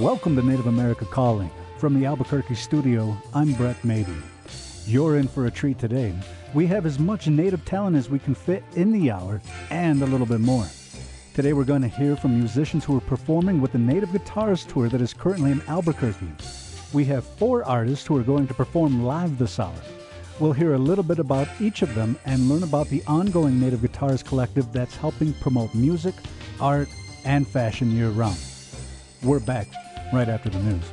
Welcome to Native America Calling. From the Albuquerque studio, I'm Brett Mabey. You're in for a treat today. We have as much native talent as we can fit in the hour and a little bit more. Today we're going to hear from musicians who are performing with the Native Guitars Tour that is currently in Albuquerque. We have four artists who are going to perform live this hour. We'll hear a little bit about each of them and learn about the ongoing Native Guitars Collective that's helping promote music, art, and fashion year round. We're back right after the news.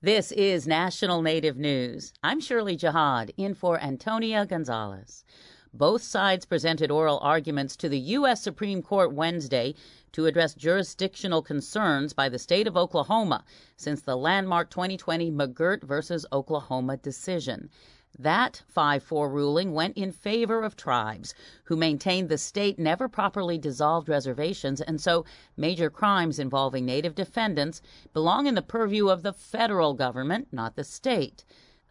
This is National Native News. I'm Shirley Jihad, in for Antonia Gonzales. Both sides presented oral arguments to the U.S. Supreme Court Wednesday to address jurisdictional concerns by the state of Oklahoma since the landmark 2020 McGirt versus Oklahoma decision. That 5 4 ruling went in favor of tribes, who maintained the state never properly dissolved reservations, and so major crimes involving Native defendants belong in the purview of the federal government, not the state.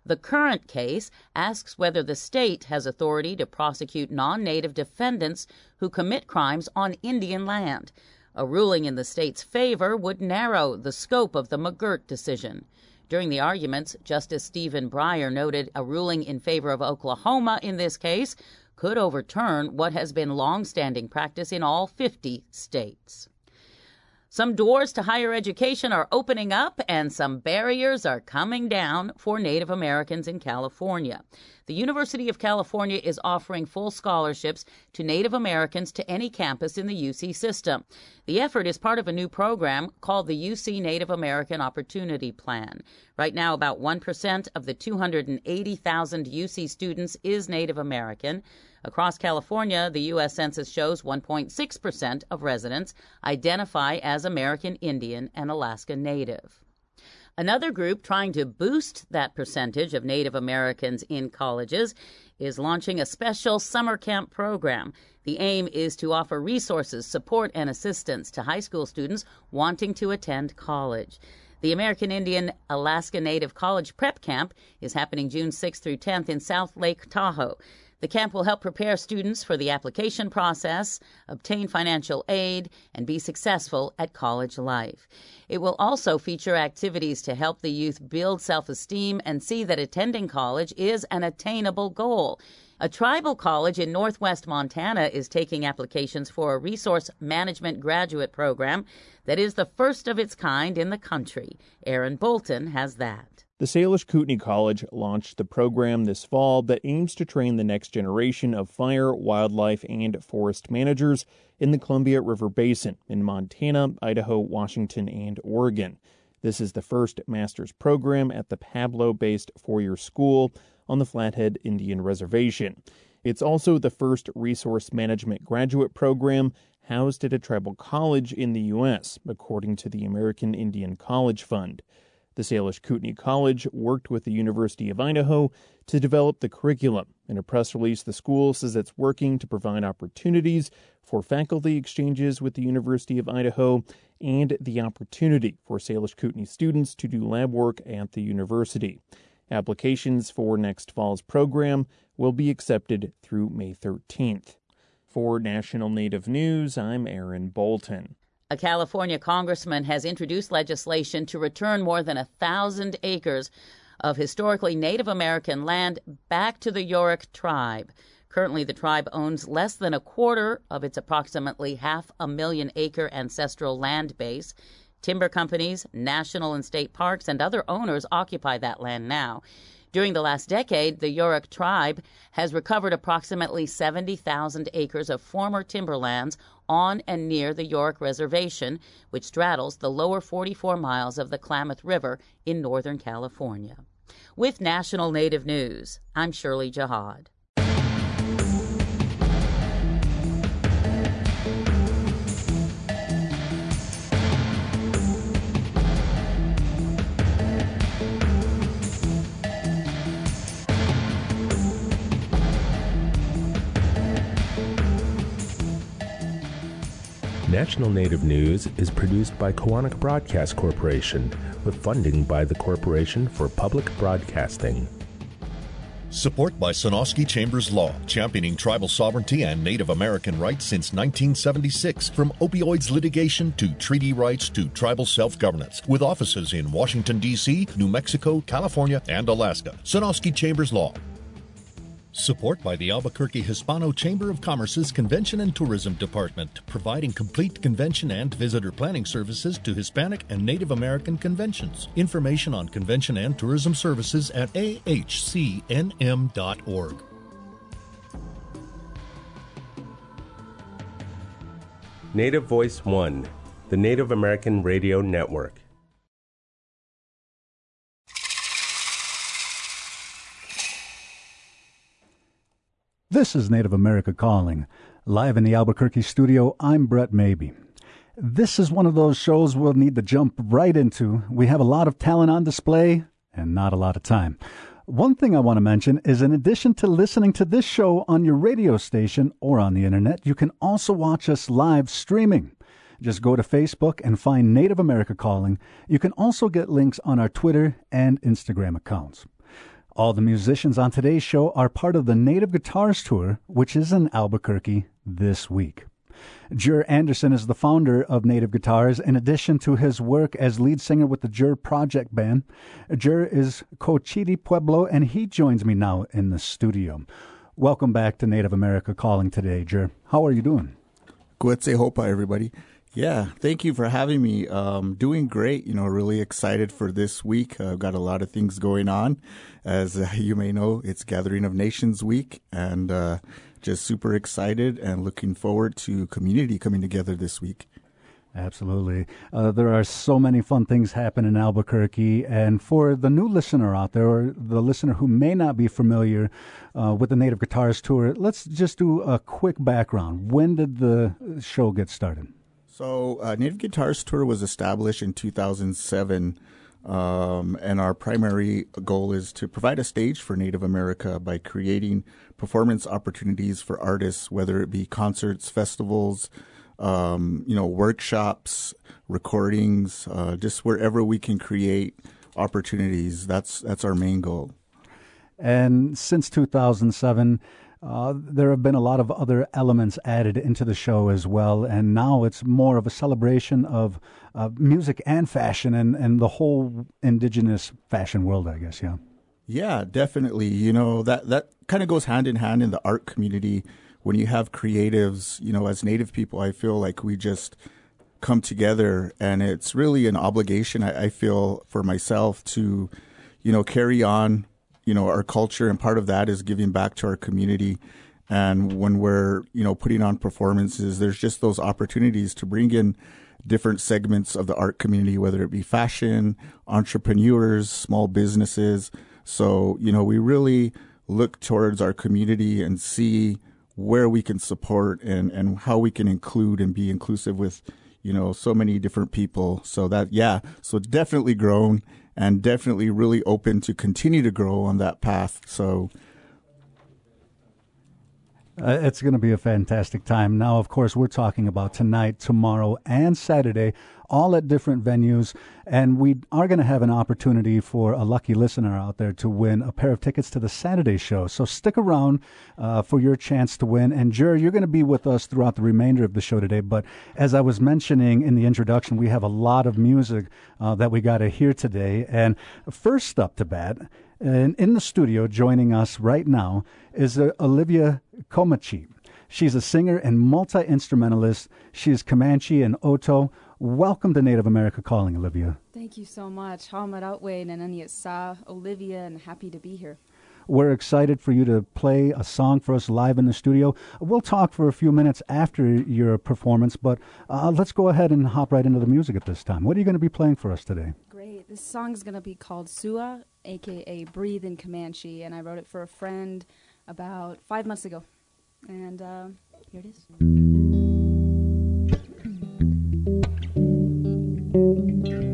The current case asks whether the state has authority to prosecute non Native defendants who commit crimes on Indian land. A ruling in the state's favor would narrow the scope of the McGirt decision. During the arguments, Justice Stephen Breyer noted a ruling in favor of Oklahoma in this case could overturn what has been long-standing practice in all 50 states. Some doors to higher education are opening up and some barriers are coming down for Native Americans in California. The University of California is offering full scholarships to Native Americans to any campus in the UC system. The effort is part of a new program called the UC Native American Opportunity Plan. Right now, about 1% of the 280,000 UC students is Native American. Across California, the U.S. Census shows 1.6% of residents identify as American Indian and Alaska Native. Another group trying to boost that percentage of Native Americans in colleges is launching a special summer camp program. The aim is to offer resources, support, and assistance to high school students wanting to attend college. The American Indian Alaska Native College Prep Camp is happening June 6th through 10th in South Lake Tahoe. The camp will help prepare students for the application process, obtain financial aid, and be successful at college life. It will also feature activities to help the youth build self esteem and see that attending college is an attainable goal. A tribal college in northwest Montana is taking applications for a resource management graduate program that is the first of its kind in the country. Aaron Bolton has that. The Salish Kootenai College launched the program this fall that aims to train the next generation of fire, wildlife, and forest managers in the Columbia River Basin in Montana, Idaho, Washington, and Oregon. This is the first master's program at the Pablo based four year school on the Flathead Indian Reservation. It's also the first resource management graduate program housed at a tribal college in the U.S., according to the American Indian College Fund. The Salish Kootenai College worked with the University of Idaho to develop the curriculum. In a press release, the school says it's working to provide opportunities for faculty exchanges with the University of Idaho and the opportunity for Salish Kootenai students to do lab work at the university. Applications for next fall's program will be accepted through May 13th. For National Native News, I'm Aaron Bolton. A California congressman has introduced legislation to return more than a thousand acres of historically Native American land back to the Yurok tribe. Currently, the tribe owns less than a quarter of its approximately half a million acre ancestral land base. Timber companies, national and state parks, and other owners occupy that land now. During the last decade, the Yurok tribe has recovered approximately 70,000 acres of former timberlands on and near the Yurok Reservation, which straddles the lower 44 miles of the Klamath River in Northern California. With National Native News, I'm Shirley Jihad. National Native News is produced by Koahnic Broadcast Corporation with funding by the Corporation for Public Broadcasting. Support by Sonosky Chambers Law, championing tribal sovereignty and Native American rights since 1976. From opioids litigation to treaty rights to tribal self governance, with offices in Washington, D.C., New Mexico, California, and Alaska. Sonosky Chambers Law, Support by the Albuquerque Hispano Chamber of Commerce's Convention and Tourism Department, providing complete convention and visitor planning services to Hispanic and Native American conventions. Information on convention and tourism services at ahcnm.org. Native Voice One, the Native American Radio Network. This is Native America Calling. Live in the Albuquerque studio, I'm Brett Mabey. This is one of those shows we'll need to jump right into. We have a lot of talent on display and not a lot of time. One thing I want to mention is in addition to listening to this show on your radio station or on the internet, you can also watch us live streaming. Just go to Facebook and find Native America Calling. You can also get links on our Twitter and Instagram accounts. All the musicians on today's show are part of the Native Guitars Tour, which is in Albuquerque this week. Jer Anderson is the founder of Native Guitars, in addition to his work as lead singer with the Jer Project Band. Jer is Cochiti Pueblo, and he joins me now in the studio. Welcome back to Native America Calling today, Jer. How are you doing? Guetse Hopa, everybody. Yeah, thank you for having me. Um, doing great. You know, really excited for this week. I've got a lot of things going on. As uh, you may know, it's Gathering of Nations Week, and uh, just super excited and looking forward to community coming together this week. Absolutely. Uh, there are so many fun things happen in Albuquerque. And for the new listener out there, or the listener who may not be familiar uh, with the Native Guitars Tour, let's just do a quick background. When did the show get started? So, uh, Native Guitars Tour was established in 2007, um, and our primary goal is to provide a stage for Native America by creating performance opportunities for artists, whether it be concerts, festivals, um, you know, workshops, recordings, uh, just wherever we can create opportunities. That's that's our main goal. And since 2007 uh, there have been a lot of other elements added into the show as well, and now it's more of a celebration of uh, music and fashion and, and the whole indigenous fashion world, I guess. Yeah. Yeah, definitely. You know that that kind of goes hand in hand in the art community. When you have creatives, you know, as Native people, I feel like we just come together, and it's really an obligation. I, I feel for myself to, you know, carry on you know our culture and part of that is giving back to our community. And when we're you know putting on performances there's just those opportunities to bring in different segments of the art community whether it be fashion entrepreneurs small businesses. So you know we really look towards our community and see where we can support and and how we can include and be inclusive with you know so many different people. So that yeah so it's definitely grown and definitely really open to continue to grow on that path. So uh, it's going to be a fantastic time. Now, of course, we're talking about tonight, tomorrow, and Saturday, all at different venues. And we are going to have an opportunity for a lucky listener out there to win a pair of tickets to the Saturday show. So stick around uh, for your chance to win. And, Jer, you're going to be with us throughout the remainder of the show today. But as I was mentioning in the introduction, we have a lot of music uh, that we got to hear today. And first up to bat, and in the studio, joining us right now, is uh, Olivia Komahcheet. She's a singer and multi instrumentalist. She is Comanche and Oto. Welcome to Native America Calling, Olivia. Thank you so much. Hamad Outway and Sa, Olivia, and happy to be here. We're excited for you to play a song for us live in the studio. We'll talk for a few minutes after your performance, but uh, let's go ahead and hop right into the music at this time. What are you going to be playing for us today? Great. This song is going to be called Sua, aka Breathe in Comanche, and I wrote it for a friend about five months ago. And uh, here it is.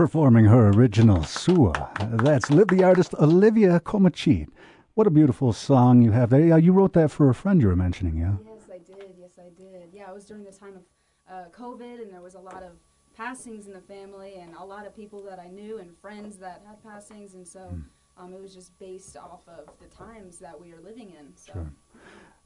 performing her original Sua. That's Live the artist Olivia Komahcheet. What a beautiful song you have there. Yeah, you wrote that for a friend you were mentioning, yeah? Yes, I did. Yes, I did. Yeah, it was during the time of uh, COVID, and there was a lot of passings in the family, and a lot of people that I knew and friends that had passings, and so um, it was just based off of the times that we are living in. So. Sure.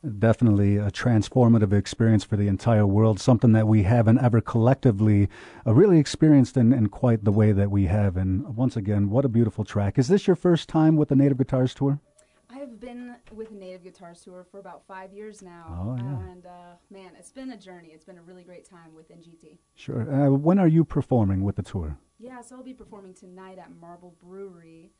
Definitely a transformative experience for the entire world, something that we haven't ever collectively uh, really experienced in, in quite the way that we have. And once again, what a beautiful track. Is this your first time with the Native Guitars Tour? I have been with Native Guitars Tour for about five years now. Oh, yeah. And uh, man, it's been a journey. It's been a really great time with NGT. Sure. Uh, when are you performing with the tour? Yeah, so I'll be performing tonight at Marble Brewery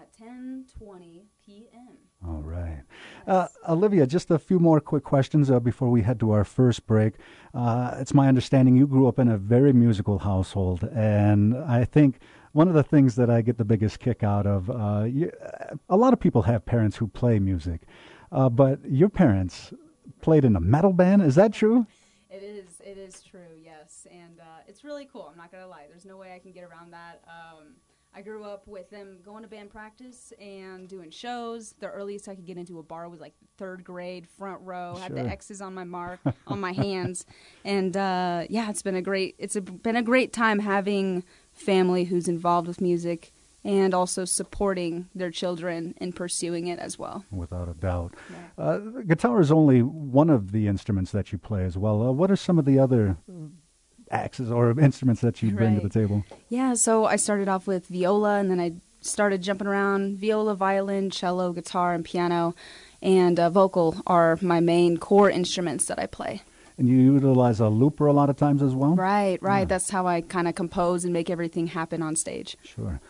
at 10:20 p.m. All right. Uh, Olivia, just a few more quick questions uh, before we head to our first break. Uh, it's my understanding you grew up in a very musical household, and I think one of the things that I get the biggest kick out of, uh, you, a lot of people have parents who play music, uh, but your parents played in a metal band. Is that true? It is. It is true. Yes, and uh, it's really cool. I'm not gonna lie. There's no way I can get around that. Um, I grew up with them going to band practice and doing shows. The earliest I could get into a bar was like third grade, front row. Had the X's on my mark on my hands, and uh, yeah, it's been a great. It's a, been a great time having family who's involved with music and also supporting their children in pursuing it as well. Without a doubt. Uh, guitar is only one of the instruments that you play as well. Uh, what are some of the other axes or instruments that you bring to the table? Yeah, so I started off with viola and then I started jumping around viola, violin, cello, guitar, and piano. And uh, vocal are my main core instruments that I play. And you utilize a looper a lot of times as well? Right, right. Yeah. That's how I kind of compose and make everything happen on stage. Sure.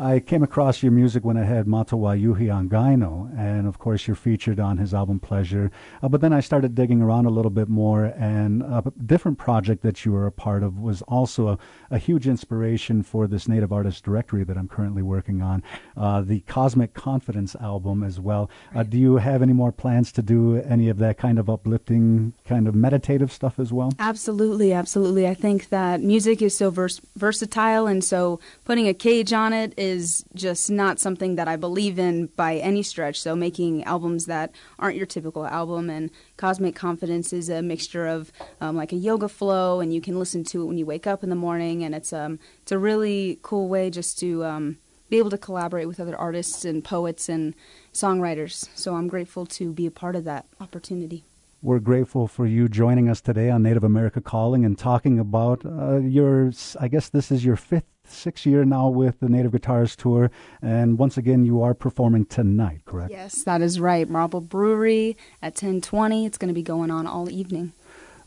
I came across your music when I had Mato Wayuhi on Gaino, and of course you're featured on his album Pleasure. Uh, but then I started digging around a little bit more, and a different project that you were a part of was also a, a huge inspiration for this Native Artist Directory that I'm currently working on, uh, the Cosmic Confidence album as well. Uh, do you have any more plans to do any of that kind of uplifting, kind of meditative stuff as well? Absolutely, absolutely. I think that music is so vers- versatile, and so putting a cage on it is just not something that I believe in by any stretch. So making albums that aren't your typical album, and Cosmic Confidence is a mixture of um, like a yoga flow, and you can listen to it when you wake up in the morning, and it's um it's a really cool way just to um, be able to collaborate with other artists and poets and songwriters. So I'm grateful to be a part of that opportunity. We're grateful for you joining us today on Native America Calling and talking about uh, your, I guess this is your fifth, sixth year now with the Native Guitars Tour. And once again, you are performing tonight, correct? Yes, that is right. Marble Brewery at 1020. It's going to be going on all evening.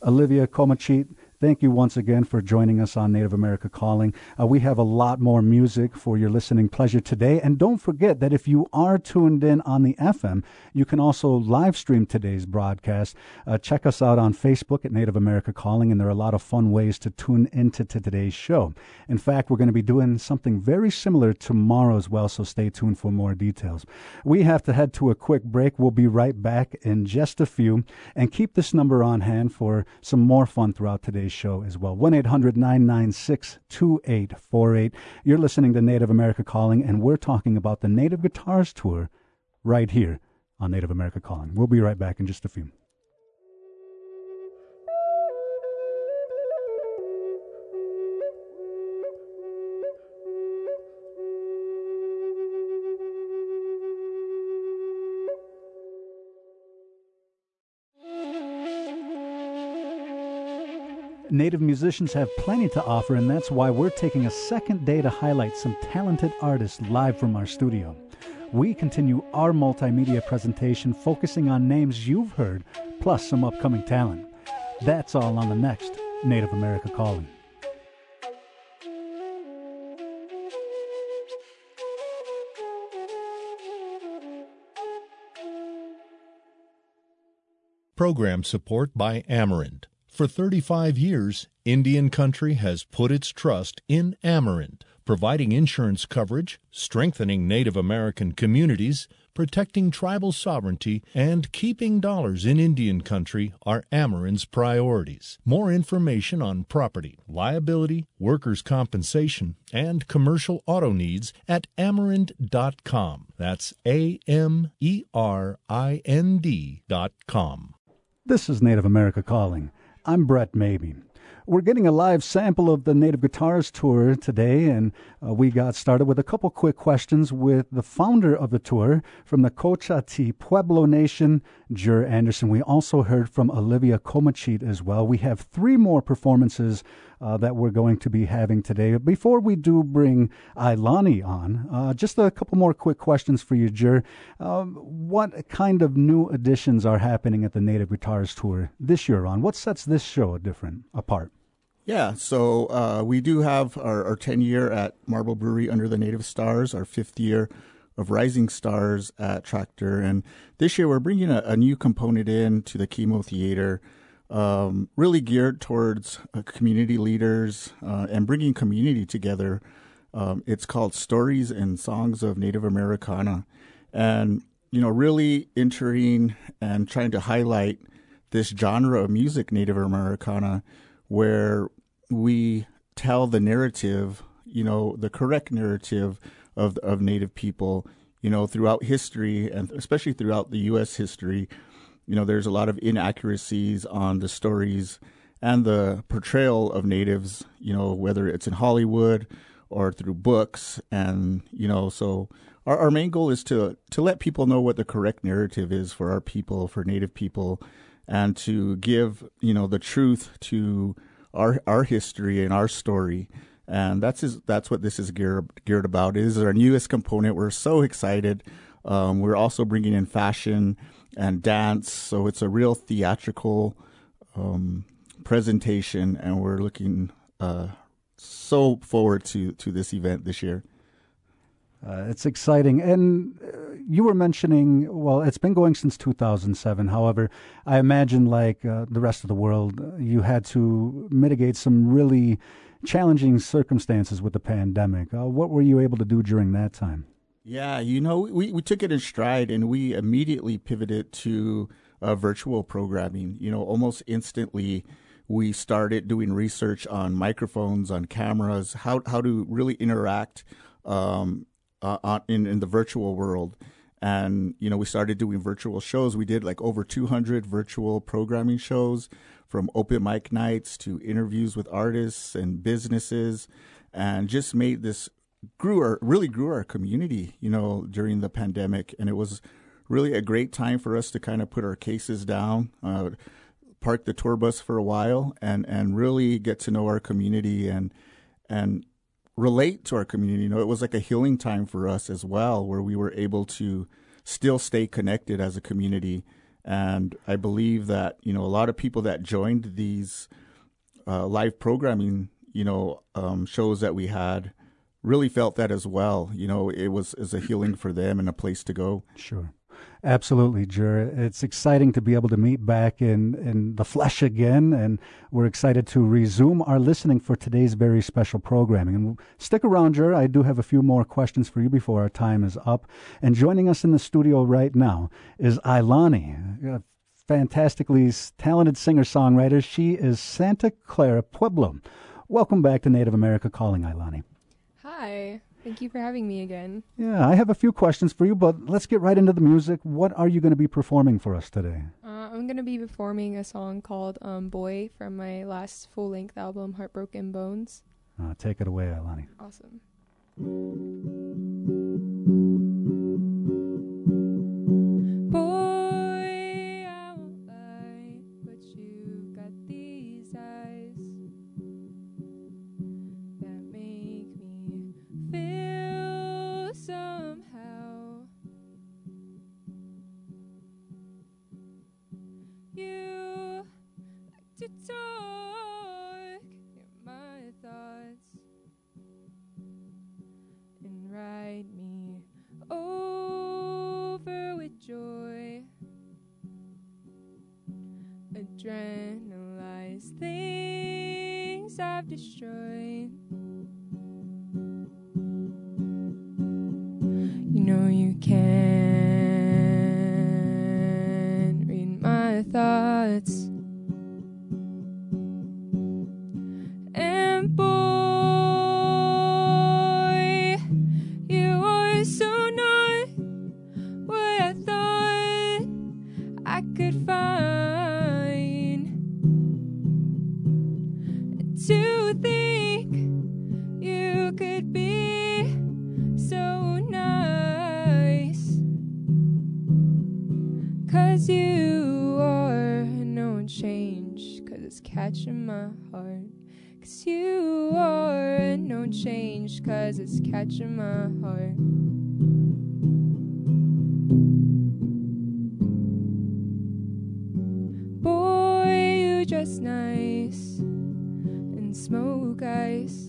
Olivia Komahcheet, thank you once again for joining us on Native America Calling. Uh, we have a lot more music for your listening pleasure today. And don't forget that if you are tuned in on the FM, you can also live stream today's broadcast. Uh, check us out on Facebook at Native America Calling, and there are a lot of fun ways to tune into to today's show. In fact, we're going to be doing something very similar tomorrow as well, so stay tuned for more details. We have to head to a quick break. We'll be right back in just a few, and keep this number on hand for some more fun throughout today's show as well. 1 800 996 2848. You're listening to Native America Calling, and we're talking about the Native Guitars Tour right here on Native America Calling. We'll be right back in just a few. Native musicians have plenty to offer, and that's why we're taking a second day to highlight some talented artists live from our studio. We continue our multimedia presentation focusing on names you've heard, plus some upcoming talent. That's all on the next Native America Calling. Program support by Amerind. For 35 years, Indian country has put its trust in Amerind, providing insurance coverage, strengthening Native American communities, protecting tribal sovereignty, and keeping dollars in Indian country are Amerind's priorities. More information on property, liability, workers' compensation, and commercial auto needs at Amerind.com. That's A M E R I N D.com. This is Native America Calling. I'm Brett Mabey. We're getting a live sample of the Native Guitars Tour today, and uh, we got started with a couple quick questions with the founder of the tour from the Cochiti Pueblo Nation, Jer Anderson. We also heard from Olivia Komahcheet as well. We have three more performances uh, that we're going to be having today. Before we do bring Ailani on, uh, just a couple more quick questions for you, Jer. Um, what kind of new additions are happening at the Native Guitars Tour this year on? What sets this show different, apart? Yeah, so uh, we do have our, our 10 year at Marble Brewery under the Native Stars, our fifth year of Rising Stars at Tractor. And this year we're bringing a, a new component in to the KiMo Theater, um, really geared towards uh, community leaders uh, and bringing community together. Um, it's called Stories and Songs of Native Americana. And, you know, really entering and trying to highlight this genre of music, Native Americana where we tell the narrative, you know, the correct narrative of of Native people, you know, throughout history and especially throughout the U.S. history. You know, there's a lot of inaccuracies on the stories and the portrayal of natives. You know, whether it's in Hollywood or through books, and you know, so our, our main goal is to to let people know what the correct narrative is for our people, for Native people, and to give you know the truth to our our history and our story. And that's is, that's what this is geared geared about. It is our newest component. We're so excited. Um, we're also bringing in fashion and dance so it's a real theatrical um, presentation and we're looking uh, so forward to to this event this year uh, it's exciting. And uh, you were mentioning, well, it's been going since 2007. However, I imagine, like uh, the rest of the world, uh, you had to mitigate some really challenging circumstances with the pandemic. Uh, what were you able to do during that time? Yeah, you know, we, we took it in stride and we immediately pivoted to uh, virtual programming. You know, almost instantly we started doing research on microphones, on cameras, how, how to really interact um, uh, in in the virtual world and you know we started doing virtual shows we did like over 200 virtual programming shows from open mic nights to interviews with artists and businesses and just made this grew our really grew our community you know during the pandemic and it was really a great time for us to kind of put our cases down uh, park the tour bus for a while and and really get to know our community and and relate to our community. You know, it was like a healing time for us as well, where we were able to still stay connected as a community. And I believe that you know a lot of people that joined these uh, live programming, you know, um, shows that we had really felt that as well. You know, it was as a healing for them and a place to go. Sure. Absolutely, Jer. It's exciting to be able to meet back in, in the flesh again, and we're excited to resume our listening for today's very special programming. And stick around, Jer. I do have a few more questions for you before our time is up. And joining us in the studio right now is Ailani, a fantastically talented singer songwriter. She is Santa Clara Pueblo. Welcome back to Native America Calling, Ailani. Hi. Thank you for having me again. Yeah, I have a few questions for you, but let's get right into the music. What are you going to be performing for us today? Uh, I'm going to be performing a song called um, Boy from my last full length album, Heartbroken Bones. Uh, take it away, Ailani. Awesome. Cause you are and no change, cause it's catching my heart. Boy, you dress nice and smoke ice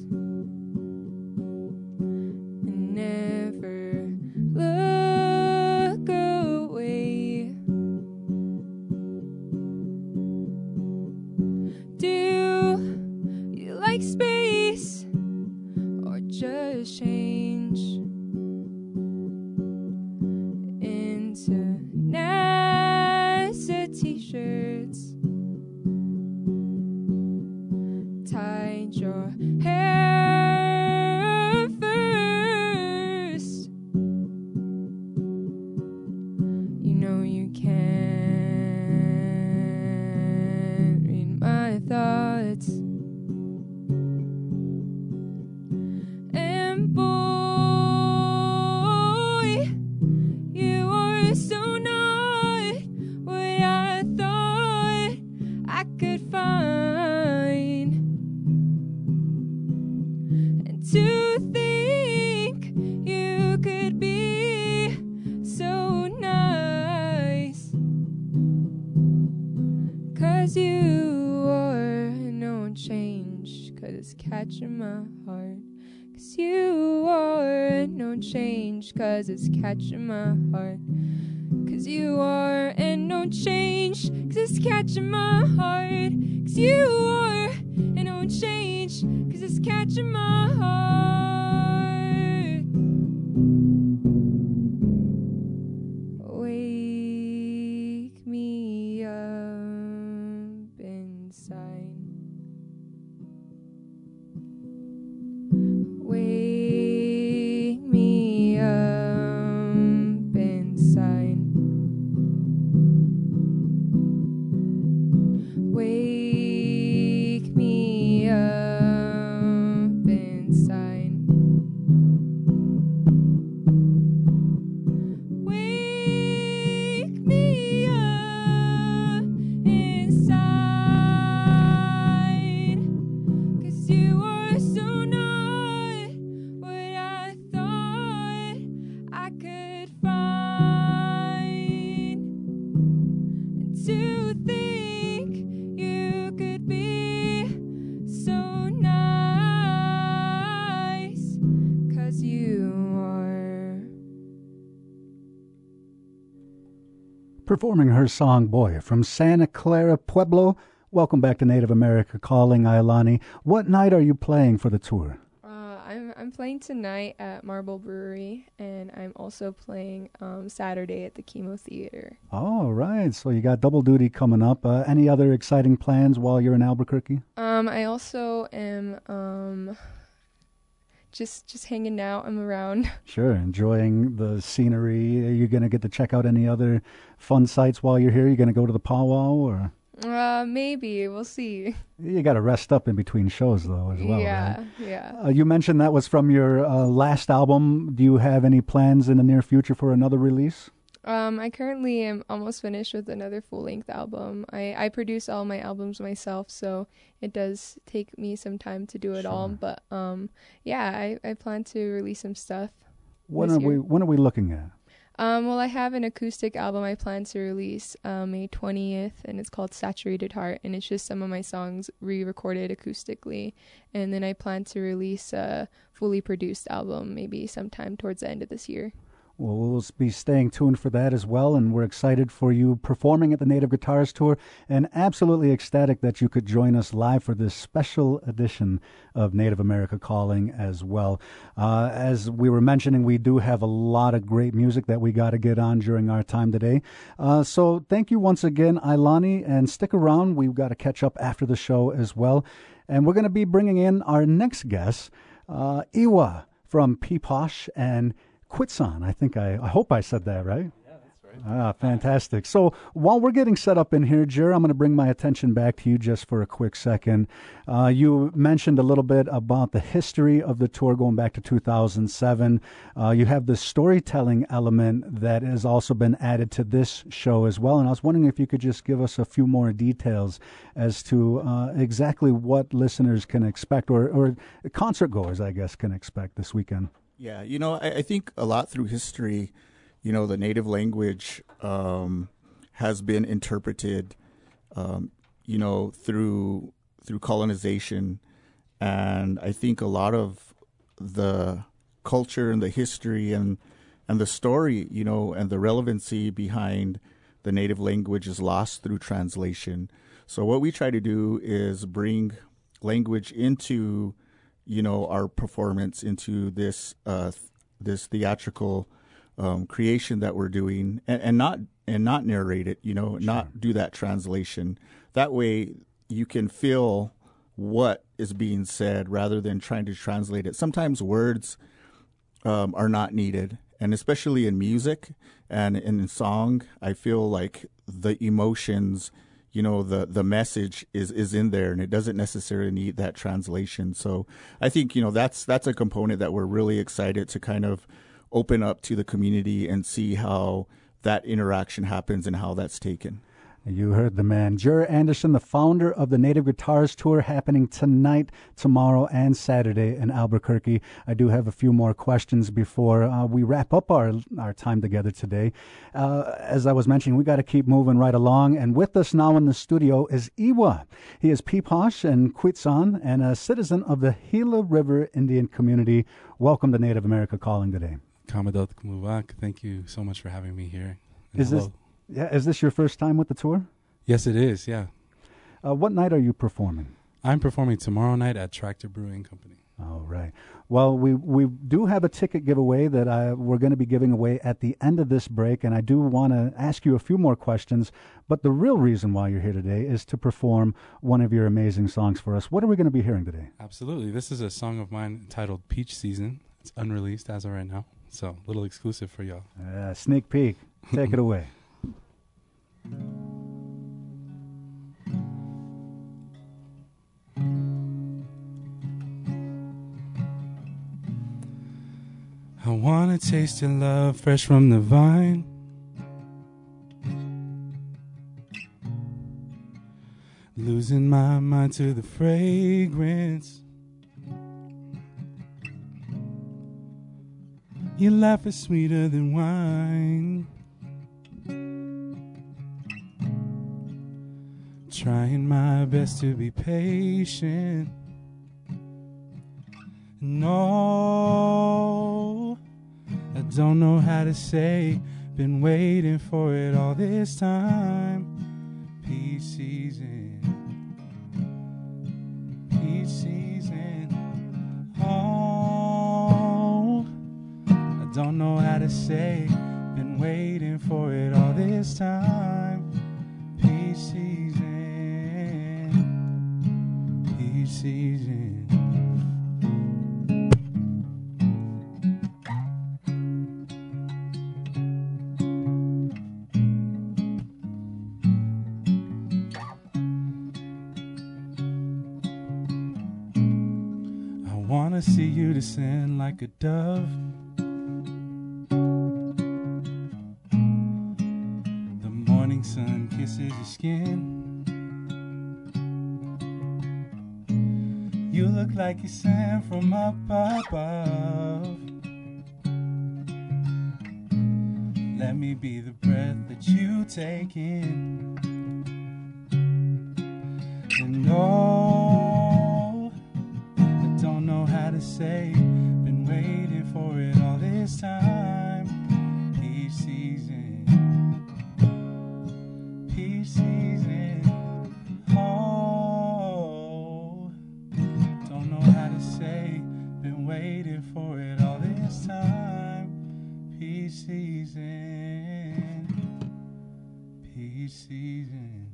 cause it's catching my heart. Cause you are and no change, cause it's catching my heart. Cause you are and no change, cause it's catching my Performing her song Boy from Santa Clara Pueblo. Welcome back to Native America Calling, Ailani. What night are you playing for the tour? Uh, I'm I'm playing tonight at Marble Brewery, and I'm also playing um, Saturday at the KiMo Theater. All right, so you got double duty coming up. Uh, any other exciting plans while you're in Albuquerque? Um, I also am um, just just hanging out. I'm around. Sure, enjoying the scenery. Are you going to get to check out any other fun sites while you're here? You going to go to the powwow or? Uh, maybe we'll see. You got to rest up in between shows, though, as well. yeah, right? yeah. Uh, you mentioned that was from your uh, last album. Do you have any plans in the near future for another release? Um, I currently am almost finished with another full length album. I, I produce all my albums myself, so it does take me some time to do it all. But um, yeah, I, I plan to release some stuff. When are we? year. When are we looking at? Um, well, I have an acoustic album I plan to release um, May 20th, and it's called Saturated Heart, and it's just some of my songs re recorded acoustically. And then I plan to release a fully produced album maybe sometime towards the end of this year. Well, we'll be staying tuned for that as well, and we're excited for you performing at the Native Guitars Tour, and absolutely ecstatic that you could join us live for this special edition of Native America Calling as well. Uh, as we were mentioning, we do have a lot of great music that we got to get on during our time today. Uh, so thank you once again, Ailani, and stick around. We've got to catch up after the show as well, and we're going to be bringing in our next guest, uh, Iwa from Peeposh and Quechan. I think I, I hope I said that right. Yeah, that's right. Ah, fantastic. So while we're getting set up in here, Jer, I'm going to bring my attention back to you just for a quick second. Uh, you mentioned a little bit about the history of the tour going back to 2007. Uh, you have the storytelling element that has also been added to this show as well. And I was wondering if you could just give us a few more details as to uh, exactly what listeners can expect or, or concert goers, I guess, can expect this weekend. Yeah, you know, I, I think a lot through history, you know, the native language um, has been interpreted, um, you know, through through colonization, and I think a lot of the culture and the history and and the story, you know, and the relevancy behind the native language is lost through translation. So what we try to do is bring language into you know our performance into this uh, this theatrical um, creation that we're doing, and, and, not and not narrate it. You know, sure. not do that translation. That way, you can feel what is being said rather than trying to translate it. Sometimes words um, are not needed, and especially in music and in song, I feel like the emotions you know the the message is is in there and it doesn't necessarily need that translation. So i think you know that's that's a component that we're really excited to kind of open up to the community and see how that interaction happens and how that's taken you heard the man. Jer Anderson, the founder of the Native Guitars Tour, happening tonight, tomorrow, and Saturday in Albuquerque. I do have a few more questions before uh, we wrap up our, our time together today. Uh, as I was mentioning, we got to keep moving right along. And with us now in the studio is Iwa. He is Piipaash and Quechan and a citizen of the Gila River Indian community. Welcome to Native America Calling today. Kamadot Kumuvak. Thank you so much for having me here. And is hello. this yeah, is this your first time with the tour? Yes, it is. Yeah. Uh, what night are you performing? I'm performing tomorrow night at Tractor Brewing Company. All right. Well, we we do have a ticket giveaway that I, we're going to be giving away at the end of this break, and I do want to ask you a few more questions. But the real reason why you're here today is to perform one of your amazing songs for us. What are we going to be hearing today? Absolutely. This is a song of mine entitled "Peach Season." It's unreleased as of right now, so a little exclusive for y'all. Uh, sneak peek. Take it away. I wanna taste your love fresh from the vine. Losing my mind to the fragrance. Your laugh is sweeter than wine. Trying my best to be patient. No, I don't know how to say. Been waiting for it all this time. Peace season. Peace season. Oh, I don't know how to say. Been waiting for it all this time. Peace season. Season. I wanna see you descend like a dove. The morning sun kisses your skin. Like you sent from up above. Let me be the breath that you take in. for it all this time. Peace season, peace season.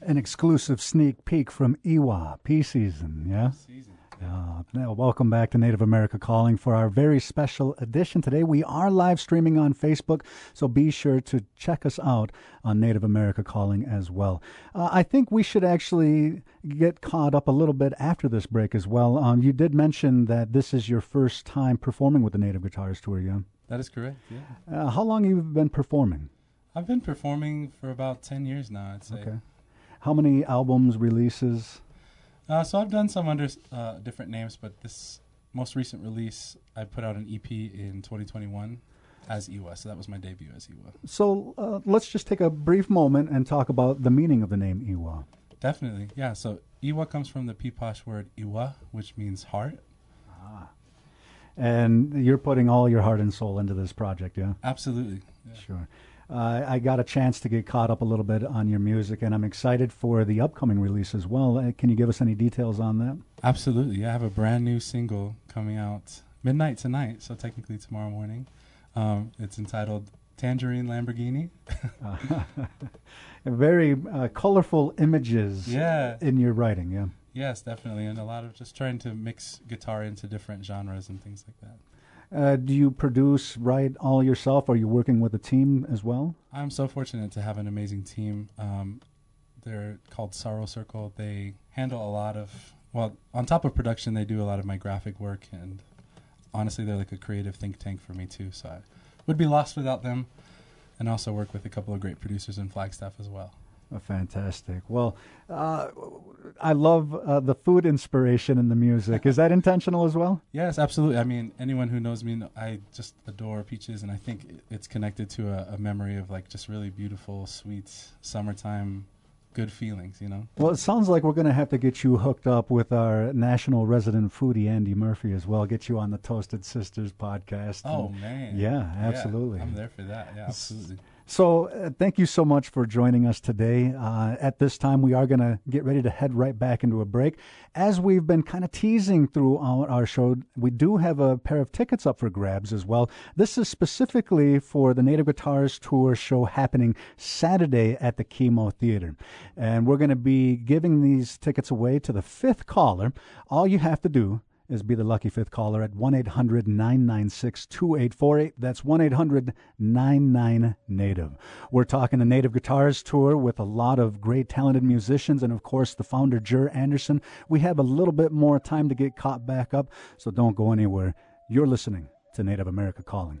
An exclusive sneak peek from Iwa. peace season, yeah? Season. Uh, now, welcome back to Native America Calling for our very special edition today. We are live streaming on Facebook, so be sure to check us out on Native America Calling as well. Uh, I think we should actually get caught up a little bit after this break as well. Um, you did mention that this is your first time performing with the Native Guitars Tour, yeah? That is correct. Yeah. Uh, how long have you been performing? I've been performing for about ten years now. I'd say. Okay. How many albums, releases? Uh, so I've done some under uh, different names, but this most recent release, I put out an EP in 2021 as Iwa. So that was my debut as Iwa. So uh, let's just take a brief moment and talk about the meaning of the name Iwa. Definitely, yeah. So Iwa comes from the Piipaash word Iwa, which means heart. Ah. And you're putting all your heart and soul into this project, yeah? Absolutely. Yeah. Sure. Uh, I got a chance to get caught up a little bit on your music, and I'm excited for the upcoming release as well. Uh, can you give us any details on that? Absolutely. I have a brand new single coming out midnight tonight, so technically tomorrow morning. Um, it's entitled Tangerine Lamborghini. Very uh, colorful images Yeah. in your writing, yeah. Yes, definitely, and a lot of just trying to mix guitar into different genres and things like that. Uh, do you produce, write all yourself? Are you working with a team as well? I'm so fortunate to have an amazing team. Um, they're called Sorrow Circle. They handle a lot of well, on top of production, they do a lot of my graphic work, and honestly, they're like a creative think tank for me too. So I would be lost without them, and also work with a couple of great producers in Flagstaff as well. Oh, fantastic. Well, uh, I love uh, the food inspiration in the music. Is that intentional as well? Yes, absolutely. I mean, anyone who knows me, I just adore peaches, and I think it's connected to a, a memory of like just really beautiful, sweet summertime, good feelings. You know. Well, it sounds like we're going to have to get you hooked up with our national resident foodie, Andi Murphy, as well. Get you on the Toasted Sisters podcast. Oh And- man. Yeah, absolutely. I'm there for that. Yeah, absolutely. So, uh, thank you so much for joining us today. Uh, at this time, we are going to get ready to head right back into a break. As we've been kind of teasing through our, our show, we do have a pair of tickets up for grabs as well. This is specifically for the Native Guitars Tour show happening Saturday at the KiMo Theater. And we're going to be giving these tickets away to the fifth caller. All you have to do is be the lucky fifth caller at 1 800 996 2848. That's 1 800 99 Native. We're talking the Native Guitars Tour with a lot of great talented musicians and, of course, the founder, Jer Anderson. We have a little bit more time to get caught back up, so don't go anywhere. You're listening to Native America Calling.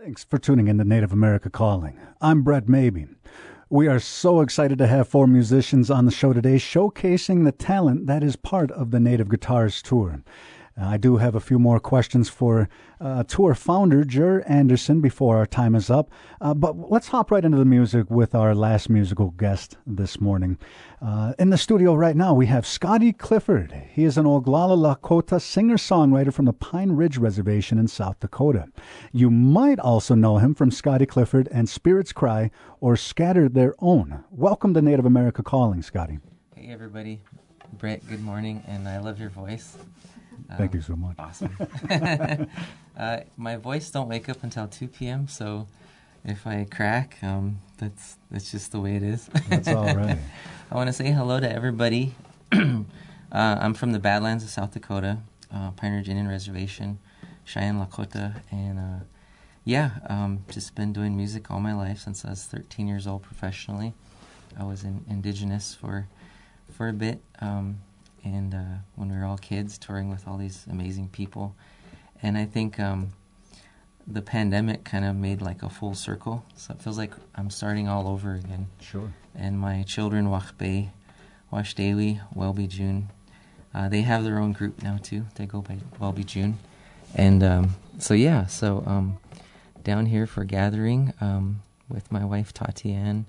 Thanks for tuning in to Native America Calling. I'm Brett Mabey. We are so excited to have four musicians on the show today showcasing the talent that is part of the Native Guitars Tour. I do have a few more questions for uh, tour founder Jer Anderson before our time is up. Uh, but let's hop right into the music with our last musical guest this morning. Uh, in the studio right now, we have Scotty Clifford. He is an Oglala Lakota singer songwriter from the Pine Ridge Reservation in South Dakota. You might also know him from Scotty Clifford and Spirits Cry or Scatter Their Own. Welcome to Native America Calling, Scotty. Hey everybody, Brett. Good morning, and I love your voice. Thank you so much. Awesome. uh, my voice don't wake up until 2 p.m. So if I crack, um, that's that's just the way it is. That's all right. I want to say hello to everybody. uh, I'm from the Badlands of South Dakota, uh, Pine Ridge Indian Reservation, Cheyenne Lakota, and uh, yeah, um, just been doing music all my life since I was 13 years old professionally. I was in indigenous for for a bit, um, and uh, when we were all kids, touring with all these amazing people, and I think um, the pandemic kind of made like a full circle. So it feels like I'm starting all over again. Sure. And my children, Wachbe, Washdewi, Welby June, uh, they have their own group now too. They go by Welby June. And um, so, yeah, so um, down here for gathering um, with my wife, Tatiane,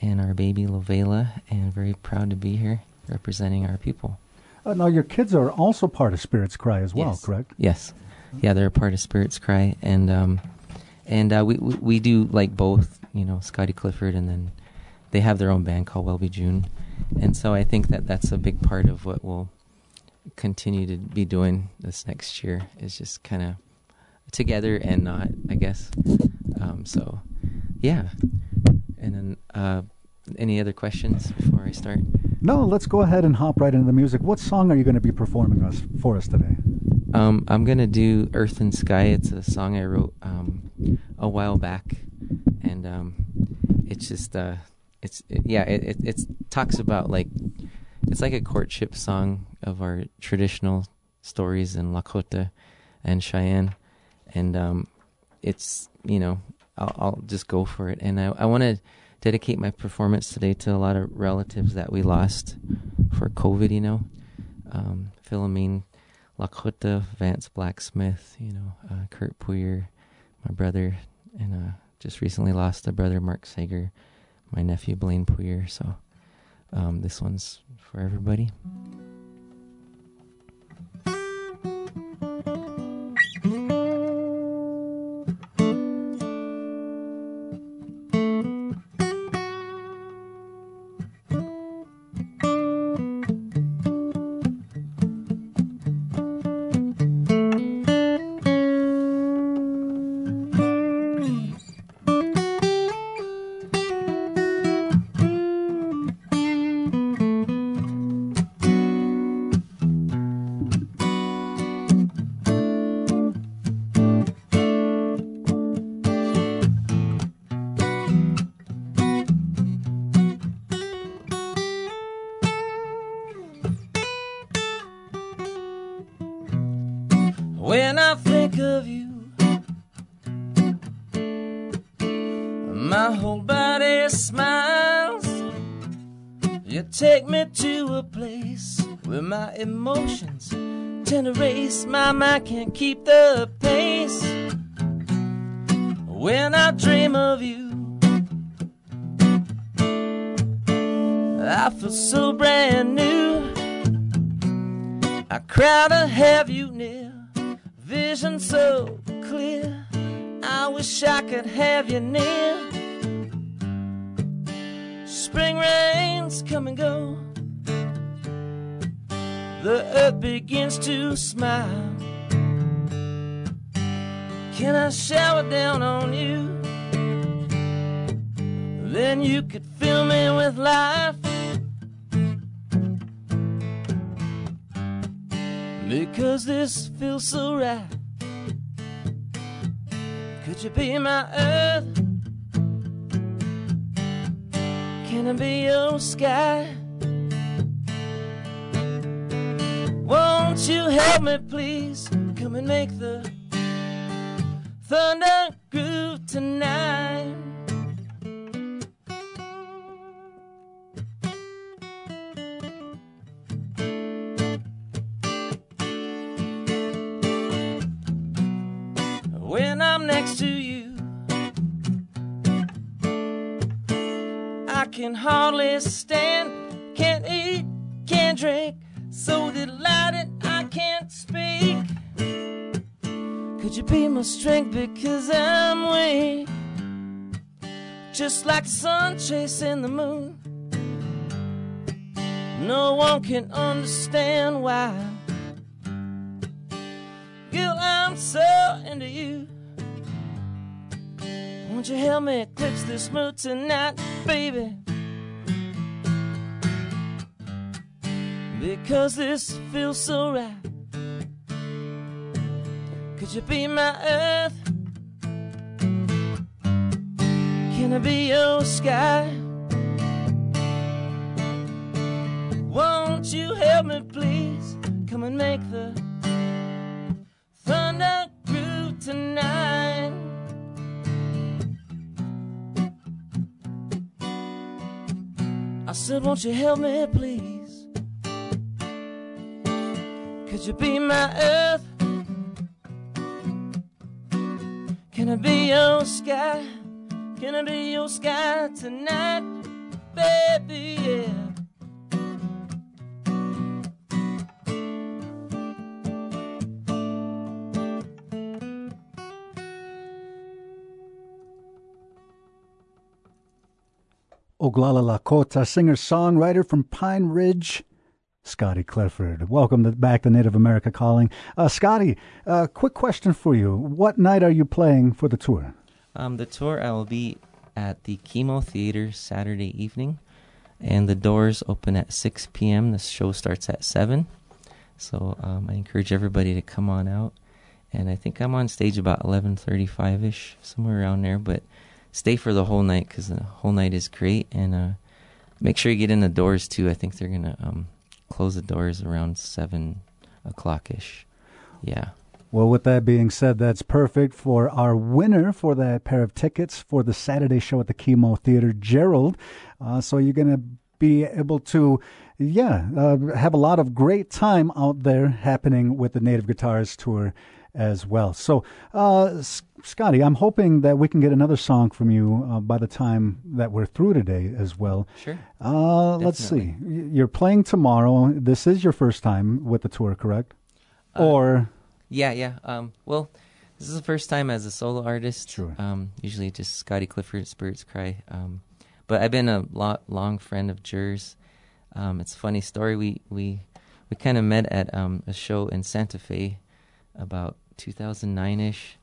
and our baby, Lovela, and very proud to be here representing our people. Uh, now, your kids are also part of Spirits Cry as well, Yes. correct? Yes, yeah, they're a part of Spirits Cry, and um, and uh, we, we we do like both, you know, Scotty Clifford, and then they have their own band called Welby June, and so I think that that's a big part of what we'll continue to be doing this next year is just kind of together and not, I guess. Um, so, yeah, and then uh, any other questions before I start? No, let's go ahead and hop right into the music. What song are you going to be performing us for us today? Um, I'm gonna do "Earth and Sky." It's a song I wrote um, a while back, and um, it's just uh, it's it, yeah, it, it talks about like it's like a courtship song of our traditional stories in Lakota and Cheyenne, and um, it's you know I'll, I'll just go for it, and I I want to dedicate my performance today to a lot of relatives that we lost for COVID. You know, um, Philomene. Lakota, Vance Blacksmith, you know, uh, Kurt Puyer, my brother, and uh, just recently lost a brother, Mark Sager, my nephew, Blaine Puyer. So um, this one's for everybody. My can't keep the pace. When I dream of you, I feel so brand new. I cry to have you near, vision so clear. I wish I could have you near. Spring rains come and go. The earth begins to smile. Can I shower down on you? Then you could fill me with life. Because this feels so right. Could you be my earth? Can I be your sky? Won't you help me, please? Come and make the thunder groove tonight. When I'm next to you, I can hardly stand, can't eat, can't drink, so delighted I can't speak. Could you be my strength because I'm weak? Just like the sun chasing the moon. No one can understand why. Girl, I'm so into you. Won't you help me eclipse this mood tonight, baby? Because this feels so right. Could you be my earth? Can I be your sky? Won't you help me, please? Come and make the thunder groove tonight. I said, won't you help me, please? Could you be my earth? Can I be your sky? Can I be your sky tonight, baby? Yeah. Oglala Lakota, singer songwriter from Pine Ridge, Scotty Clifford. Welcome to, back to Native America Calling. Uh, Scotty, uh, quick question for you. What night are you playing for the tour? Um, the tour, I will be at the KiMo Theater Saturday evening, and the doors open at 6 p.m. The show starts at 7. So um, I encourage everybody to come on out. And I think I'm on stage about 11:35 ish, somewhere around there. But stay for the whole night because the whole night is great. And uh, make sure you get in the doors too. I think they're gonna um, close the doors around seven o'clock ish. Yeah. Well, with that being said, that's perfect for our winner for that pair of tickets for the Saturday show at the KiMo Theater, Gerald. Uh, so you're going to be able to, yeah, uh, have a lot of great time out there happening with the Native Guitars Tour as well. So, uh, Scotty, I'm hoping that we can get another song from you uh, by the time that we're through today as well. Sure. Uh, let's see. You're playing tomorrow. This is your first time with the tour, correct? Uh, or Yeah, yeah. Um, well, this is the first time as a solo artist. Sure. Um, usually just Scotty Clifford, Spirits Cry. Um, but I've been a lot, long friend of Jers. Um, it's a funny story. We we we kind of met at um, a show in Santa Fe about 2009 ish,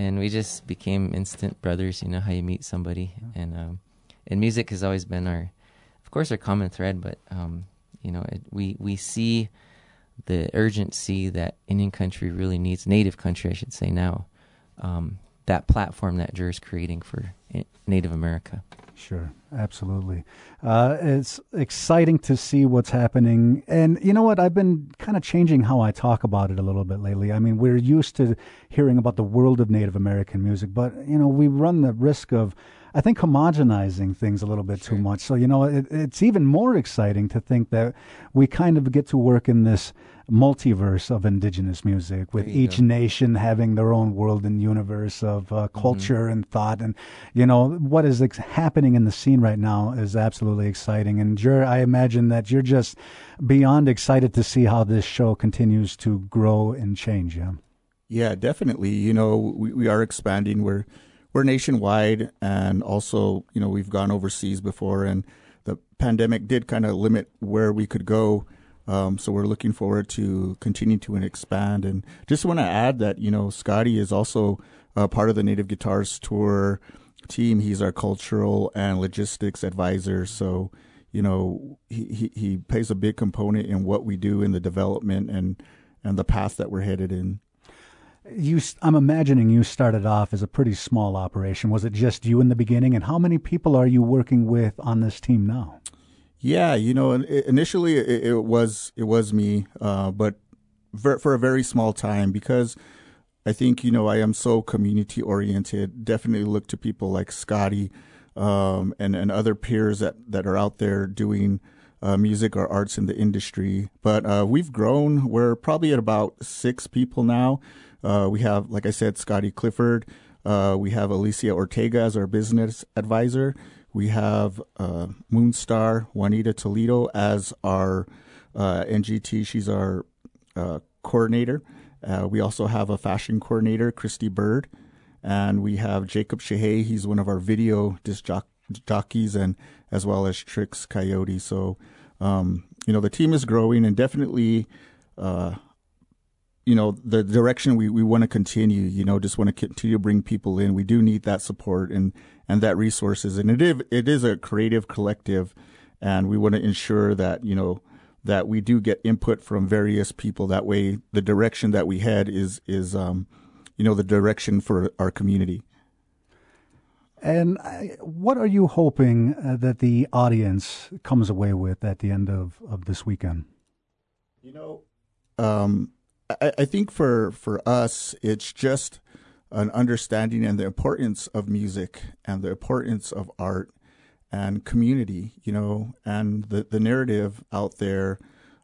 and we just became instant brothers. You know how you meet somebody, and um, and music has always been our, of course, our common thread. But um, you know, it, we we see the urgency that Indian country really needs, Native country, I should say now, um, that platform that Jer's creating for Native America. Sure, absolutely. Uh, it's exciting to see what's happening. And you know what? I've been kind of changing how I talk about it a little bit lately. I mean, we're used to hearing about the world of Native American music, but, you know, we run the risk of, I think, homogenizing things a little bit too much. So, you know, it, it's even more exciting to think that we kind of get to work in this multiverse of indigenous music with each go. nation having their own world and universe of uh, Mm-hmm. culture and thought and you know what is ex- happening in the scene right now is absolutely exciting and you're, i imagine that you're just beyond excited to see how this show continues to grow and change yeah Yeah, definitely. You know, we, we are expanding. We're we're nationwide, and also, you know, we've gone overseas before, and the pandemic did kind of limit where we could go. Um, so we're looking forward to continue to expand. And just want to add that you know, Scotty is also uh, part of the Native Guitars Tour team. He's our cultural and logistics advisor. So you know, he, he, he plays a big component in what we do in the development and and the path that we're headed in. you i'm imagining you started off as a pretty small operation was it just you in the beginning and how many people are you working with on this team now Yeah, you know, initially it, it was it was me, uh, but ver- for a very small time because I think you know I am so community oriented. Definitely look to people like Scotty um, and and other peers that that are out there doing uh, music or arts in the industry. But uh, we've grown. We're probably at about six people now. Uh, we have, like I said, Scotty Clifford. Uh, we have Alicia Ortega as our business advisor. We have uh, Moonstar Juanita Toledo as our uh, NGT. She's our uh, coordinator. Uh, we also have a fashion coordinator, Christy Bird, and we have Jacob Shahey. He's one of our video disc jock- jockeys, and as well as Trix Coyote. So, um, you know, the team is growing, and definitely, uh, you know, the direction we, we want to continue. You know, just want to continue to bring people in. We do need that support and and that resources, and it is it is a creative collective, and we want to ensure that you know that we do get input from various people. That way, the direction that we head is is um, you know the direction for our community. And I, what are you hoping uh, that the audience comes away with at the end of, of this weekend? You know, um, I, I think for for us, it's just an understanding and the importance of music and the importance of art, and community, you know, and the, the narrative out there,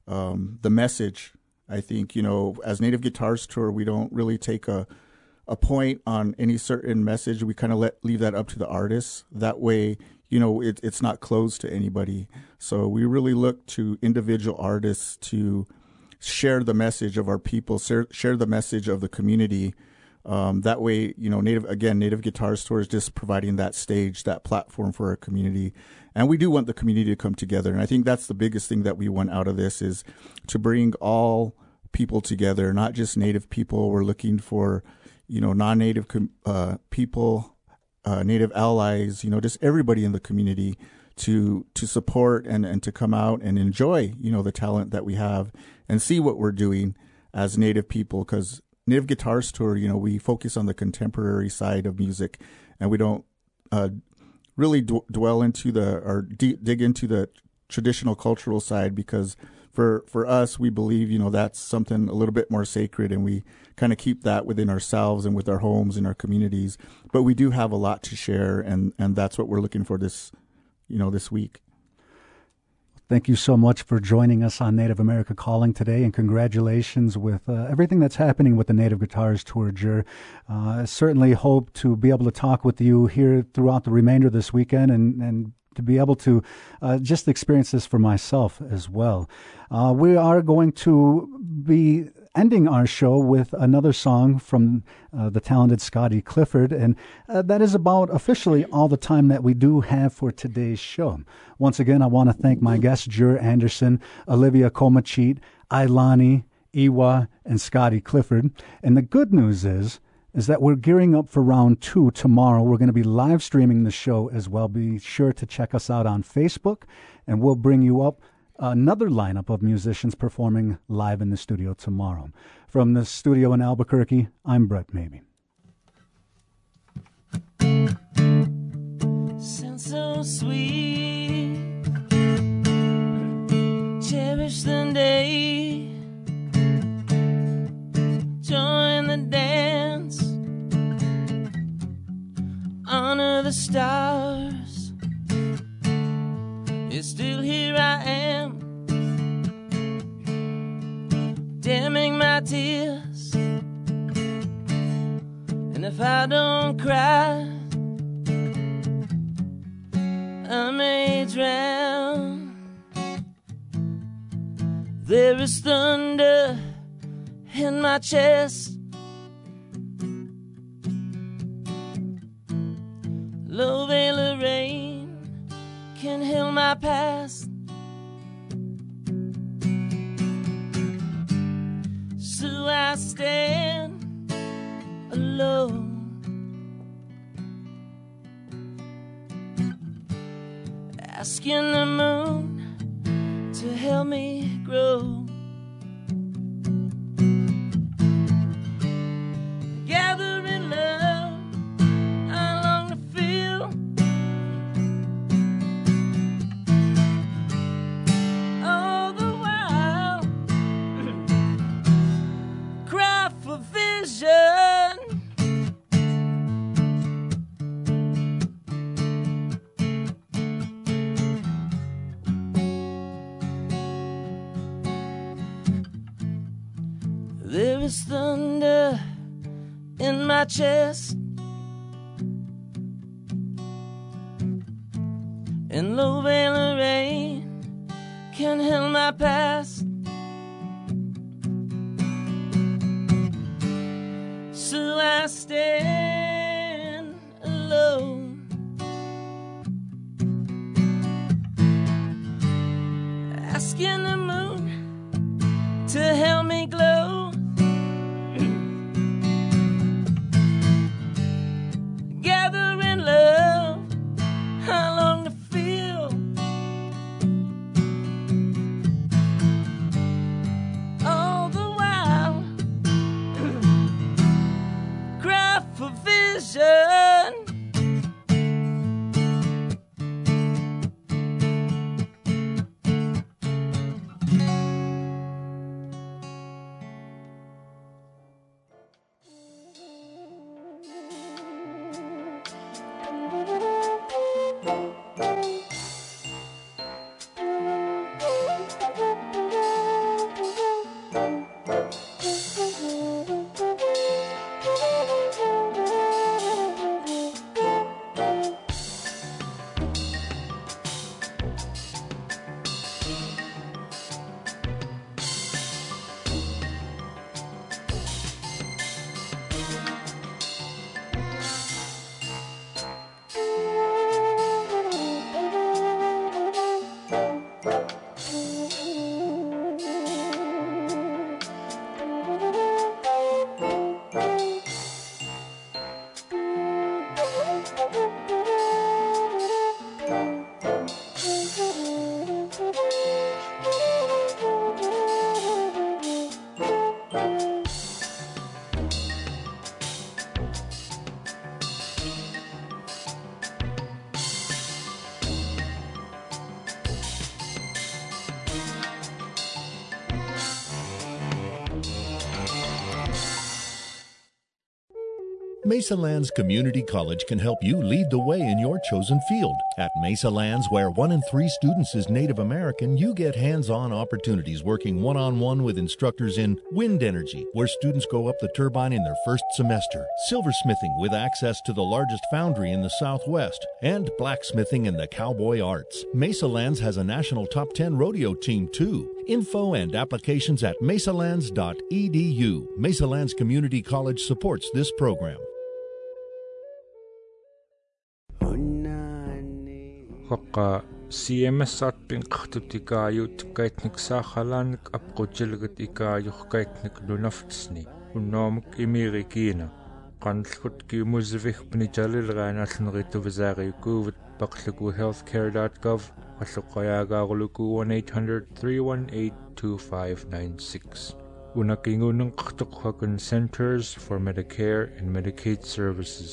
um, the message. I think, you know, as Native Guitars Tour, we don't really take a, a point on any certain message. We kind of let leave that up to the artists. That way, you know, it, it's not closed to anybody. So we really look to individual artists to share the message of our people, share, share the message of the community. Um, that way, you know, native again, Native Guitars Tour is just providing that stage, that platform for our community, and we do want the community to come together. And I think that's the biggest thing that we want out of this is to bring all people together, not just Native people. We're looking for, you know, non-Native com- uh, people, uh, Native allies, you know, just everybody in the community to to support and and to come out and enjoy, you know, the talent that we have and see what we're doing as Native people because Native Guitars Tour, you know, we focus on the contemporary side of music, and we don't uh, really d- dwell into the or d- dig into the traditional cultural side because for for us, we believe you know that's something a little bit more sacred, and we kind of keep that within ourselves and with our homes and our communities. But we do have a lot to share, and and that's what we're looking for this, you know, this week. Thank you so much for joining us on Native America Calling today, and congratulations with uh, everything that's happening with the Native Guitars Tour, Jer. Uh, I certainly hope to be able to talk with you here throughout the remainder of this weekend and, and to be able to uh, just experience this for myself as well. Uh, we are going to be ending our show with another song from uh, the talented Scotty Clifford, and uh, that is about officially all the time that we do have for today's show. Once again, I want to thank my guests, Jer Anderson, Olivia Komahcheet, Ailani, Iwa, and Scotty Clifford. And the good news is, is that we're gearing up for round two tomorrow. We're going to be live streaming the show as well. Be sure to check us out on Facebook, and we'll bring you up another lineup of musicians performing live in the studio tomorrow. From the studio in Albuquerque, I'm Brett Mabey. So sweet. Cherish the day. Join the dance. Honor the stars. Tears. And if I don't cry, I may drown. There is thunder in my chest. Low veil of rain can heal my past. I stand alone. asking the moon to help me grow. Chest. And low veil of rain can heal my past. So I stand alone. Asking the Mesalands Community College can help you lead the way in your chosen field. At Mesalands, where one in three students is Native American, you get hands on opportunities working one on one with instructors in wind energy, where students go up the turbine in their first semester, silversmithing with access to the largest foundry in the Southwest, and blacksmithing and the cowboy arts. Mesalands has a national top 10 rodeo team, too. Info and applications at mesalands.edu. Mesalands Community College supports this program. хоққа CMS-аарпин қартутикаажут кайтниксаахалааник апқутилгат икаажоркайтник нунарфтсни уннаамук имирикиина qanallgut kiumuzivigpni jalilgaanaallerituvasaariukkuuvut paqluku healthcare.gov qalluqqayaagaarulukuun 800-318-2596 unakingunenqartuqqakun Centers for Medicare and Medicaid Services.